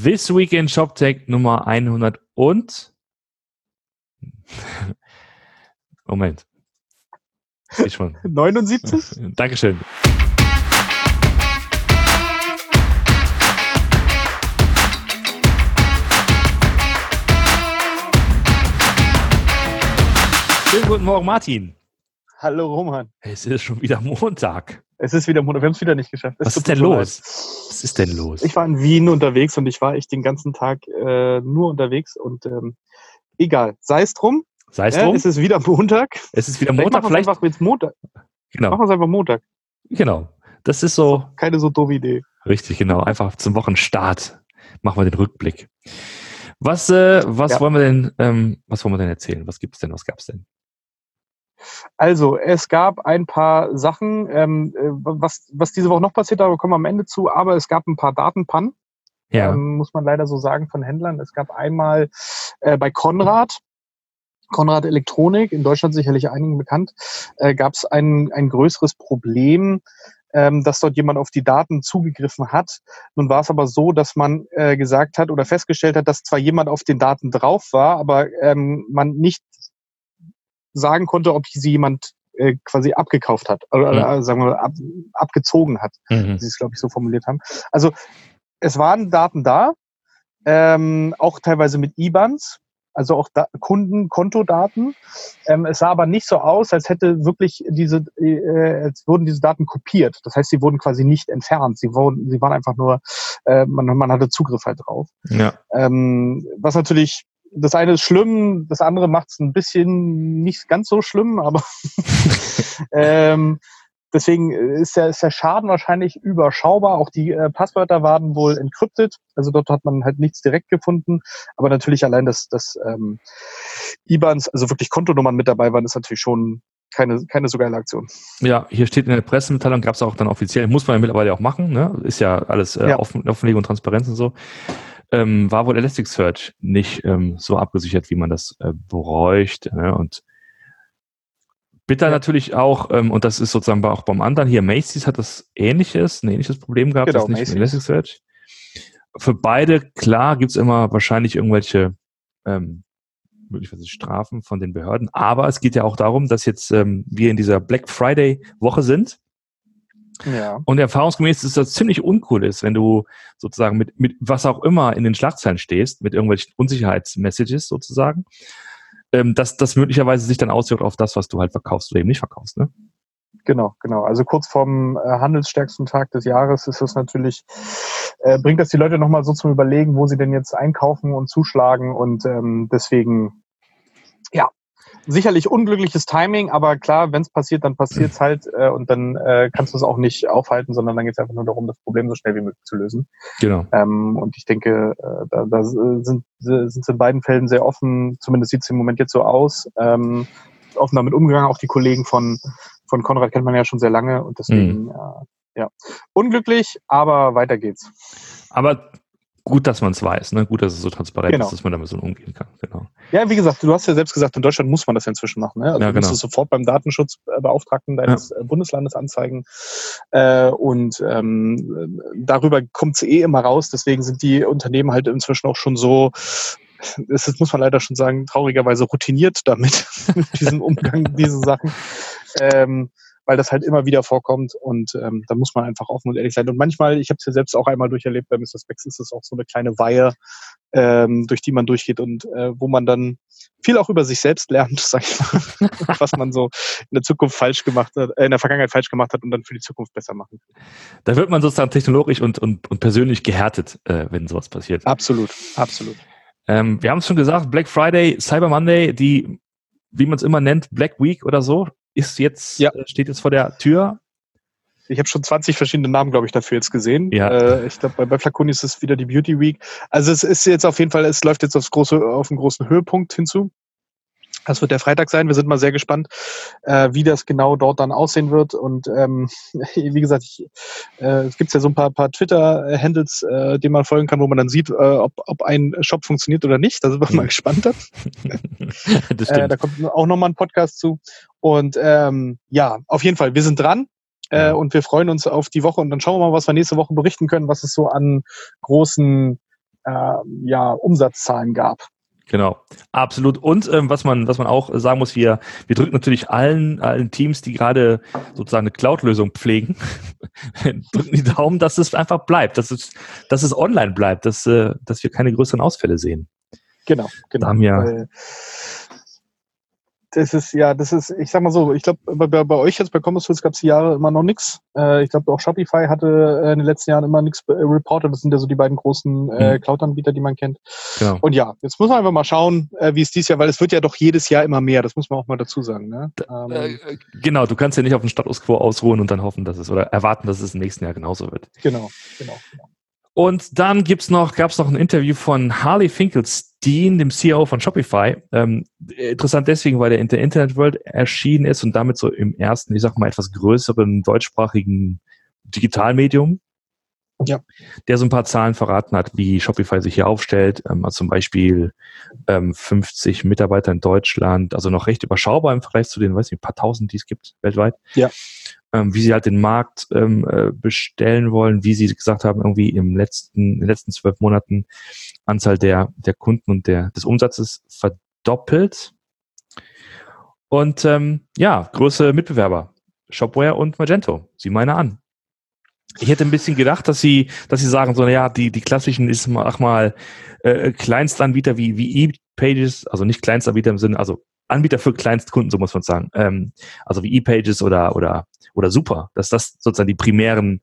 This Weekend ShopTech Nummer 100 und Moment. Ich schon. 79? Dankeschön. Schönen guten Morgen, Martin. Hallo, Roman. Es ist schon wieder Montag. Es ist wieder Montag. Wir haben es wieder nicht geschafft. Es Was ist denn los? Was ist denn los? Ich war in Wien unterwegs und ich war echt den ganzen Tag äh, nur unterwegs und ähm, egal. Sei es drum. Sei es drum. Äh, es ist wieder Montag. Es ist wieder Montag. Vielleicht machen wir es einfach Montag. Genau. Machen wir es einfach Montag. Genau. Das ist so. Keine so doofe Idee. Richtig, genau. Einfach zum Wochenstart machen wir den Rückblick. Was, äh, was ja. wollen wir denn, ähm, was wollen wir denn erzählen? Was gibt's denn? Was gab's denn? Also, es gab ein paar Sachen, ähm, äh, was, was diese Woche noch passiert, da kommen wir am Ende zu, aber es gab ein paar Datenpannen, ja. ähm, muss man leider so sagen, von Händlern. Es gab einmal äh, bei Konrad, Konrad Elektronik, in Deutschland sicherlich einigen bekannt, äh, gab es ein, ein größeres Problem, ähm, dass dort jemand auf die Daten zugegriffen hat. Nun war es aber so, dass man äh, gesagt hat oder festgestellt hat, dass zwar jemand auf den Daten drauf war, aber ähm, man nicht sagen konnte, ob sie jemand äh, quasi abgekauft hat oder mhm. sagen wir ab, abgezogen hat, mhm. wie sie es glaube ich so formuliert haben. Also es waren Daten da, ähm, auch teilweise mit IBANs, also auch da Kunden, Kontodaten. Ähm, es sah aber nicht so aus, als hätte wirklich diese, äh, als wurden diese Daten kopiert. Das heißt, sie wurden quasi nicht entfernt. Sie wurden, sie waren einfach nur, äh, man, man hatte Zugriff halt drauf. Ja. Ähm, was natürlich das eine ist schlimm, das andere macht es ein bisschen nicht ganz so schlimm, aber ähm, deswegen ist der, ist der Schaden wahrscheinlich überschaubar. Auch die äh, Passwörter waren wohl encrypted, also dort hat man halt nichts direkt gefunden. Aber natürlich allein, dass, dass ähm, IBANs, also wirklich Kontonummern mit dabei waren, ist natürlich schon keine, keine so geile Aktion. Ja, hier steht in der Pressemitteilung, gab es auch dann offiziell, muss man ja mittlerweile auch machen, ne? ist ja alles äh, ja. Offen, Offenlegung und Transparenz und so ähm, war wohl Elasticsearch nicht ähm, so abgesichert, wie man das äh, bräuchte. Ne? Und bitter ja. natürlich auch, ähm, und das ist sozusagen auch beim anderen, hier Macy's hat das ähnliches, ein ähnliches Problem gehabt, genau, das nicht Macy's. mit Elasticsearch. Für beide, klar, gibt's immer wahrscheinlich irgendwelche ähm, möglicherweise Strafen von den Behörden. Aber es geht ja auch darum, dass jetzt ähm, wir in dieser Black Friday Woche sind ja. Und erfahrungsgemäß ist das ziemlich uncool ist, wenn du sozusagen mit, mit was auch immer in den Schlagzeilen stehst, mit irgendwelchen Unsicherheitsmessages sozusagen, ähm, dass das möglicherweise sich dann auswirkt auf das, was du halt verkaufst oder eben nicht verkaufst, ne? Genau, genau. Also kurz vorm äh, handelsstärksten Tag des Jahres ist es natürlich, äh, bringt das die Leute nochmal so zum Überlegen, wo sie denn jetzt einkaufen und zuschlagen und ähm, deswegen, sicherlich unglückliches Timing, aber klar, wenn es passiert, dann passiert es halt äh, und dann äh, kannst du es auch nicht aufhalten, sondern dann geht es einfach nur darum, das Problem so schnell wie möglich zu lösen. Genau. Ähm, und ich denke, äh, da, da sind sind in beiden Fällen sehr offen, zumindest sieht es im Moment jetzt so aus, ähm, offen damit umgegangen. Auch die Kollegen von, von Konrad kennt man ja schon sehr lange und deswegen, mhm. ja, ja. Unglücklich, aber weiter geht's. Aber gut, dass man es weiß, ne? Gut, dass es so transparent genau. ist, dass man damit so umgehen kann. Genau. Ja, wie gesagt, du hast ja selbst gesagt, in Deutschland muss man das ja inzwischen machen. Ne? Also ja, du musst genau. es sofort beim Datenschutzbeauftragten deines ja. Äh, Bundeslandes anzeigen. Äh, und ähm, darüber kommt es eh immer raus. Deswegen sind die Unternehmen halt inzwischen auch schon so das muss man leider schon sagen, traurigerweise routiniert damit, mit diesem Umgang, diese Sachen. Ähm, weil das halt immer wieder vorkommt und ähm, da muss man einfach offen und ehrlich sein. Und manchmal, ich habe es ja selbst auch einmal durcherlebt bei Mr. Specs, ist es auch so eine kleine Weihe, ähm, durch die man durchgeht und äh, wo man dann viel auch über sich selbst lernt, sag ich mal, was man so in der Zukunft falsch gemacht hat, äh, in der Vergangenheit falsch gemacht hat und dann für die Zukunft besser machen kann. Da wird man sozusagen technologisch und, und, und persönlich gehärtet, äh, wenn sowas passiert. Absolut, absolut. Ähm, wir haben es schon gesagt, Black Friday, Cyber Monday, die, wie man es immer nennt, Black Week oder so, ist jetzt, ja. Äh, steht jetzt vor der Tür. Ich habe schon 20 verschiedene Namen, glaube ich, dafür jetzt gesehen. Ja. Äh, ich glaube, bei, bei Flaconi ist es wieder die Beauty Week. Also es ist jetzt auf jeden Fall, es läuft jetzt aufs große, auf einen großen Höhepunkt hinzu. Das wird der Freitag sein. Wir sind mal sehr gespannt, äh, wie das genau dort dann aussehen wird. Und ähm, wie gesagt, ich, äh, es gibt ja so ein paar, paar Twitter-Handles, äh, denen man folgen kann, wo man dann sieht, äh, ob, ob ein Shop funktioniert oder nicht. Da sind wir mal gespannt. äh, da kommt auch nochmal ein Podcast zu. Und ähm, ja, auf jeden Fall, wir sind dran. Äh, und wir freuen uns auf die Woche und dann schauen wir mal, was wir nächste Woche berichten können, was es so an großen äh, ja, Umsatzzahlen gab. Genau, absolut. Und ähm, was man, was man auch sagen muss, wir, wir drücken natürlich allen, allen Teams, die gerade sozusagen eine Cloud-Lösung pflegen, drücken die Daumen, dass es einfach bleibt, dass es, dass es online bleibt, dass, äh, dass wir keine größeren Ausfälle sehen. Genau, genau. Da haben ja, das ist, ja, das ist, ich sag mal so, ich glaube, bei, bei euch jetzt bei Commerce Tools gab es die Jahre immer noch nichts. Äh, ich glaube, auch Shopify hatte äh, in den letzten Jahren immer nichts äh, reported. Das sind ja so die beiden großen äh, mhm. Cloud-Anbieter, die man kennt. Genau. Und ja, jetzt muss man einfach mal schauen, äh, wie es dieses Jahr, weil es wird ja doch jedes Jahr immer mehr, das muss man auch mal dazu sagen. Ne? Ähm, äh, genau, du kannst ja nicht auf den Status quo ausruhen und dann hoffen, dass es oder erwarten, dass es im nächsten Jahr genauso wird. Genau, genau, genau. Und dann gibt's noch, gab es noch ein Interview von Harley Finkelstein, dem CEO von Shopify. Ähm, interessant deswegen, weil der in der Internet World erschienen ist und damit so im ersten, ich sag mal, etwas größeren deutschsprachigen Digitalmedium ja. der so ein paar Zahlen verraten hat, wie Shopify sich hier aufstellt. Ähm, also zum Beispiel ähm, 50 Mitarbeiter in Deutschland, also noch recht überschaubar im Vergleich zu den, weiß nicht, paar tausend, die es gibt weltweit. Ja. Ähm, wie sie halt den Markt ähm, äh, bestellen wollen, wie sie gesagt haben, irgendwie im letzten, in den letzten zwölf Monaten Anzahl der, der Kunden und der, des Umsatzes verdoppelt. Und ähm, ja, große Mitbewerber, Shopware und Magento, sie meine an. Ich hätte ein bisschen gedacht, dass sie, dass sie sagen, so, naja, die, die klassischen ist mal, ach mal, äh, Kleinstanbieter wie, wie E-Pages, also nicht Kleinstanbieter im Sinne, also Anbieter für Kleinstkunden, so muss man sagen, ähm, also wie E-Pages oder, oder, oder Super, dass das sozusagen die primären,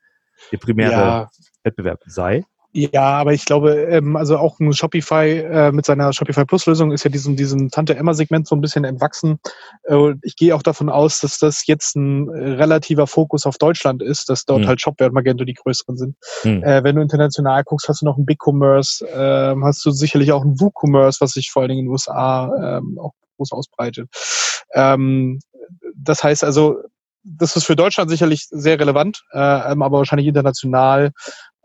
die primäre ja. Wettbewerb sei. Ja, aber ich glaube, ähm, also auch ein Shopify äh, mit seiner Shopify Plus Lösung ist ja diesem, diesem Tante Emma Segment so ein bisschen entwachsen. Äh, ich gehe auch davon aus, dass das jetzt ein relativer Fokus auf Deutschland ist, dass dort mhm. halt Shopware und Magento die größeren sind. Mhm. Äh, wenn du international guckst, hast du noch ein Big Commerce, äh, hast du sicherlich auch ein WooCommerce, was sich vor allen Dingen in den USA ähm, auch groß ausbreitet. Ähm, das heißt also, das ist für Deutschland sicherlich sehr relevant, äh, aber wahrscheinlich international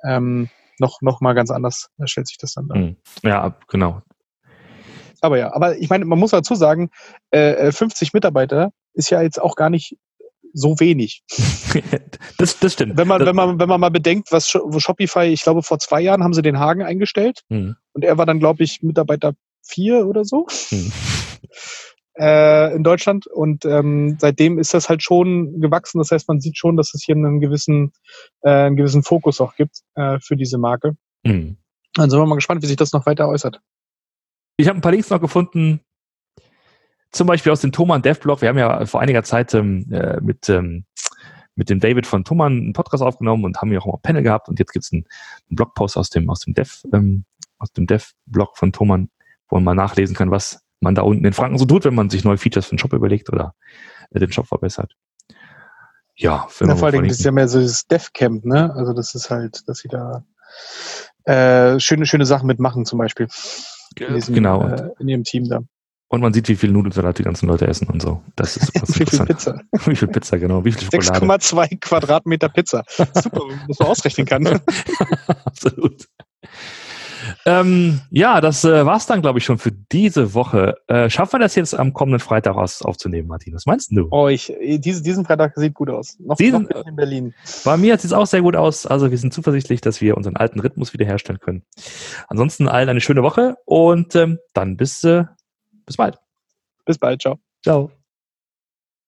ähm, noch, noch mal ganz anders stellt sich das dann dar. Hm. Ja, genau. Aber ja, aber ich meine, man muss dazu sagen, äh, 50 äh, Mitarbeiter ist ja jetzt auch gar nicht so wenig. das, das stimmt. Wenn man, wenn, man, wenn man mal bedenkt, was Shopify, ich glaube, vor zwei Jahren haben sie den Hagen eingestellt mhm. und er war dann, glaube ich, Mitarbeiter vier oder so. Mhm. Äh, in Deutschland. Und ähm, seitdem ist das halt schon gewachsen. Das heißt, man sieht schon, dass es hier einen gewissen, äh, einen gewissen Fokus auch gibt äh, für diese Marke. Mhm. Dann sind wir mal gespannt, wie sich das noch weiter äußert. Ich habe ein paar Links noch gefunden, zum Beispiel aus dem Thomann Dev-Blog. Wir haben ja vor einiger Zeit ähm, äh, mit, ähm, mit dem David von Thomann einen Podcast aufgenommen und haben ja auch mal Panel gehabt. Und jetzt gibt es einen, einen, Blogpost aus dem, aus dem Dev, ähm, aus dem Dev-Blog von Thomann, wo man mal nachlesen kann, was man da unten in Franken so tut, wenn man sich neue Features für den Shop überlegt oder äh, den Shop verbessert. Ja, für ja, vor allen Dingen, das ist ja mehr so das Dev-Camp, ne? Also das ist halt, dass sie da äh, schöne, schöne Sachen mitmachen, zum Beispiel. In diesem, genau. Äh, in ihrem Team da. Und man sieht, wie viel Nudelsalat die ganzen Leute essen und so. Das ist super Wie viel Pizza? wie viel Pizza, genau. Wie viel Schokolade? 6,2 Quadratmeter Pizza. Super, was man ausrechnen kann. Absolut. Ähm, ja, das äh, war's dann, glaube ich, schon für diese Woche. Äh, schaffen wir das jetzt am kommenden Freitag aus, aufzunehmen, Martin? Was meinst du? Oh, ich, diese, diesen Freitag sieht gut aus. Noch, diesen, noch in Berlin. Bei mir sieht es auch sehr gut aus. Also wir sind zuversichtlich, dass wir unseren alten Rhythmus wiederherstellen können. Ansonsten allen eine schöne Woche und ähm, dann bis, äh, bis bald. Bis bald. Ciao. Ciao.